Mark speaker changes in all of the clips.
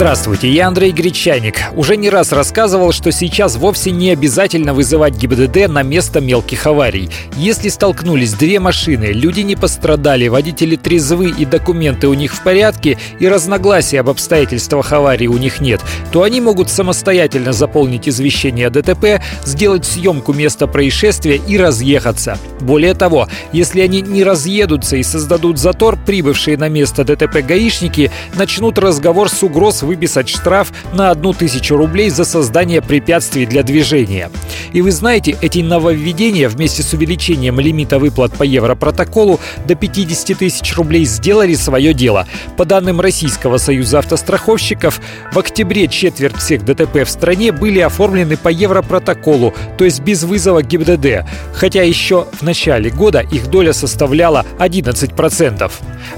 Speaker 1: Здравствуйте, я Андрей Гречаник. Уже не раз рассказывал, что сейчас вовсе не обязательно вызывать ГИБДД на место мелких аварий. Если столкнулись две машины, люди не пострадали, водители трезвы и документы у них в порядке, и разногласий об обстоятельствах аварии у них нет, то они могут самостоятельно заполнить извещение о ДТП, сделать съемку места происшествия и разъехаться. Более того, если они не разъедутся и создадут затор, прибывшие на место ДТП гаишники начнут разговор с угроз выписать штраф на одну тысячу рублей за создание препятствий для движения. И вы знаете, эти нововведения вместе с увеличением лимита выплат по Европротоколу до 50 тысяч рублей сделали свое дело. По данным Российского союза автостраховщиков, в октябре четверть всех ДТП в стране были оформлены по Европротоколу, то есть без вызова ГИБДД, хотя еще в начале года их доля составляла 11%.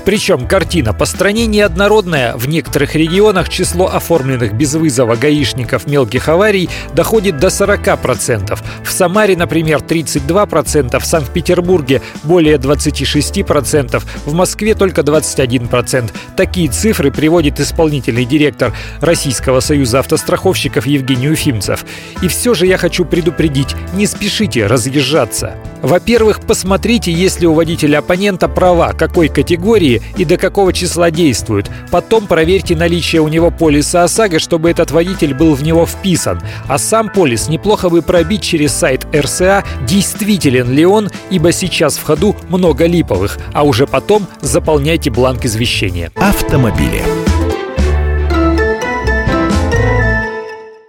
Speaker 1: Причем картина по стране неоднородная. В некоторых регионах число оформленных без вызова гаишников мелких аварий доходит до 40%. В Самаре, например, 32%, в Санкт-Петербурге более 26%, в Москве только 21%. Такие цифры приводит исполнительный директор Российского союза автостраховщиков Евгений Уфимцев. И все же я хочу предупредить, не спешите разъезжаться. Во-первых, посмотрите, есть ли у водителя оппонента права, какой категории и до какого числа действуют. Потом проверьте наличие у него полиса ОСАГО, чтобы этот водитель был в него вписан. А сам полис неплохо бы пробить через сайт РСА, действителен ли он, ибо сейчас в ходу много липовых, а уже потом заполняйте бланк извещения.
Speaker 2: Автомобили.